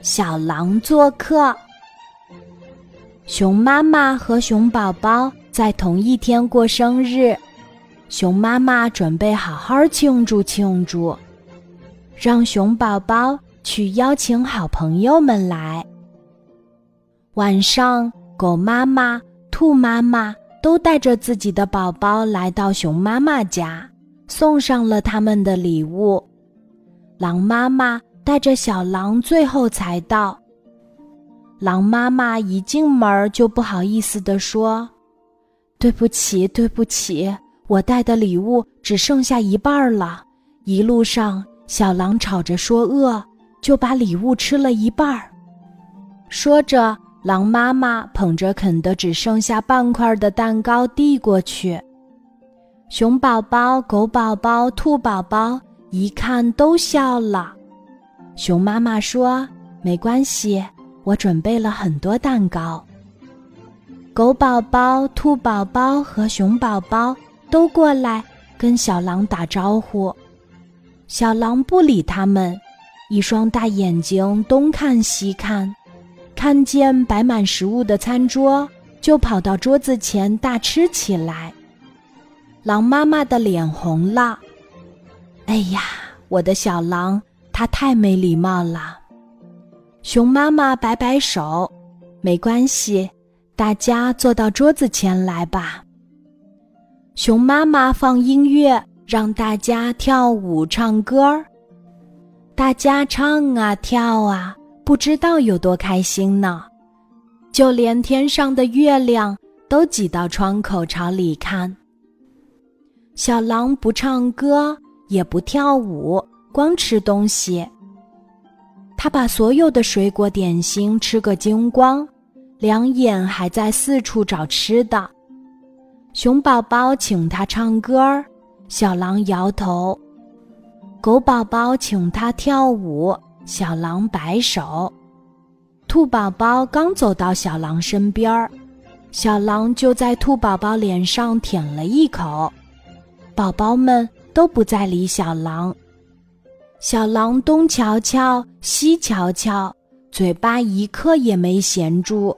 小狼做客。熊妈妈和熊宝宝在同一天过生日，熊妈妈准备好好庆祝庆祝，让熊宝宝去邀请好朋友们来。晚上，狗妈妈、兔妈妈都带着自己的宝宝来到熊妈妈家，送上了他们的礼物。狼妈妈带着小狼最后才到。狼妈妈一进门就不好意思地说：“对不起，对不起，我带的礼物只剩下一半了。一路上，小狼吵着说饿，就把礼物吃了一半。”说着，狼妈妈捧着啃得只剩下半块的蛋糕递过去。熊宝宝、狗宝宝、兔宝宝一看都笑了。熊妈妈说：“没关系。”我准备了很多蛋糕。狗宝宝、兔宝宝和熊宝宝都过来跟小狼打招呼，小狼不理他们，一双大眼睛东看西看，看见摆满食物的餐桌，就跑到桌子前大吃起来。狼妈妈的脸红了，哎呀，我的小狼，它太没礼貌了。熊妈妈摆摆手，没关系，大家坐到桌子前来吧。熊妈妈放音乐，让大家跳舞唱歌大家唱啊跳啊，不知道有多开心呢。就连天上的月亮都挤到窗口朝里看。小狼不唱歌，也不跳舞，光吃东西。他把所有的水果点心吃个精光，两眼还在四处找吃的。熊宝宝请他唱歌，小狼摇头；狗宝宝请他跳舞，小狼摆手。兔宝宝刚走到小狼身边儿小狼就在兔宝宝脸上舔了一口。宝宝们都不再理小狼。小狼东瞧瞧，西瞧瞧，嘴巴一刻也没闲住。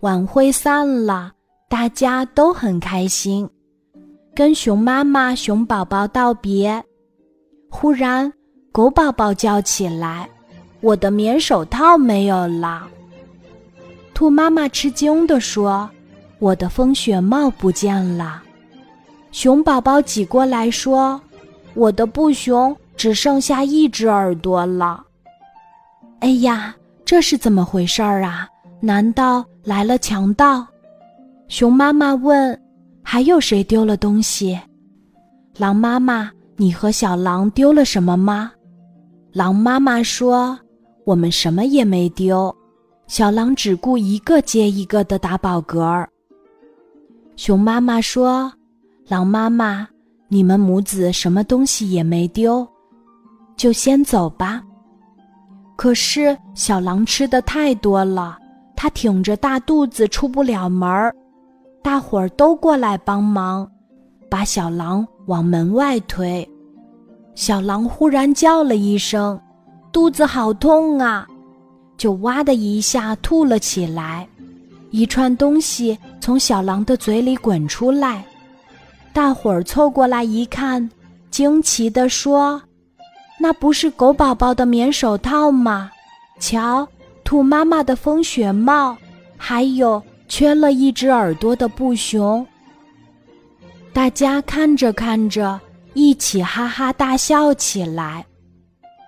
晚会散了，大家都很开心，跟熊妈妈、熊宝宝道别。忽然，狗宝宝叫起来：“我的棉手套没有了！”兔妈妈吃惊地说：“我的风雪帽不见了！”熊宝宝挤过来说：“我的布熊。”只剩下一只耳朵了。哎呀，这是怎么回事儿啊？难道来了强盗？熊妈妈问：“还有谁丢了东西？”狼妈妈：“你和小狼丢了什么吗？”狼妈妈说：“我们什么也没丢。”小狼只顾一个接一个的打饱嗝儿。熊妈妈说：“狼妈妈，你们母子什么东西也没丢。”就先走吧。可是小狼吃的太多了，它挺着大肚子出不了门儿。大伙儿都过来帮忙，把小狼往门外推。小狼忽然叫了一声：“肚子好痛啊！”就哇的一下吐了起来，一串东西从小狼的嘴里滚出来。大伙儿凑过来一看，惊奇地说。那不是狗宝宝的棉手套吗？瞧，兔妈妈的风雪帽，还有缺了一只耳朵的布熊。大家看着看着，一起哈哈大笑起来。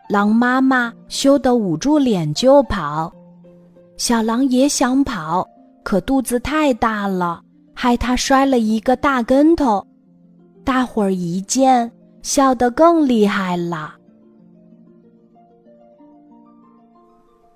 狼妈妈羞得捂住脸就跑，小狼也想跑，可肚子太大了，害它摔了一个大跟头。大伙儿一见，笑得更厉害了。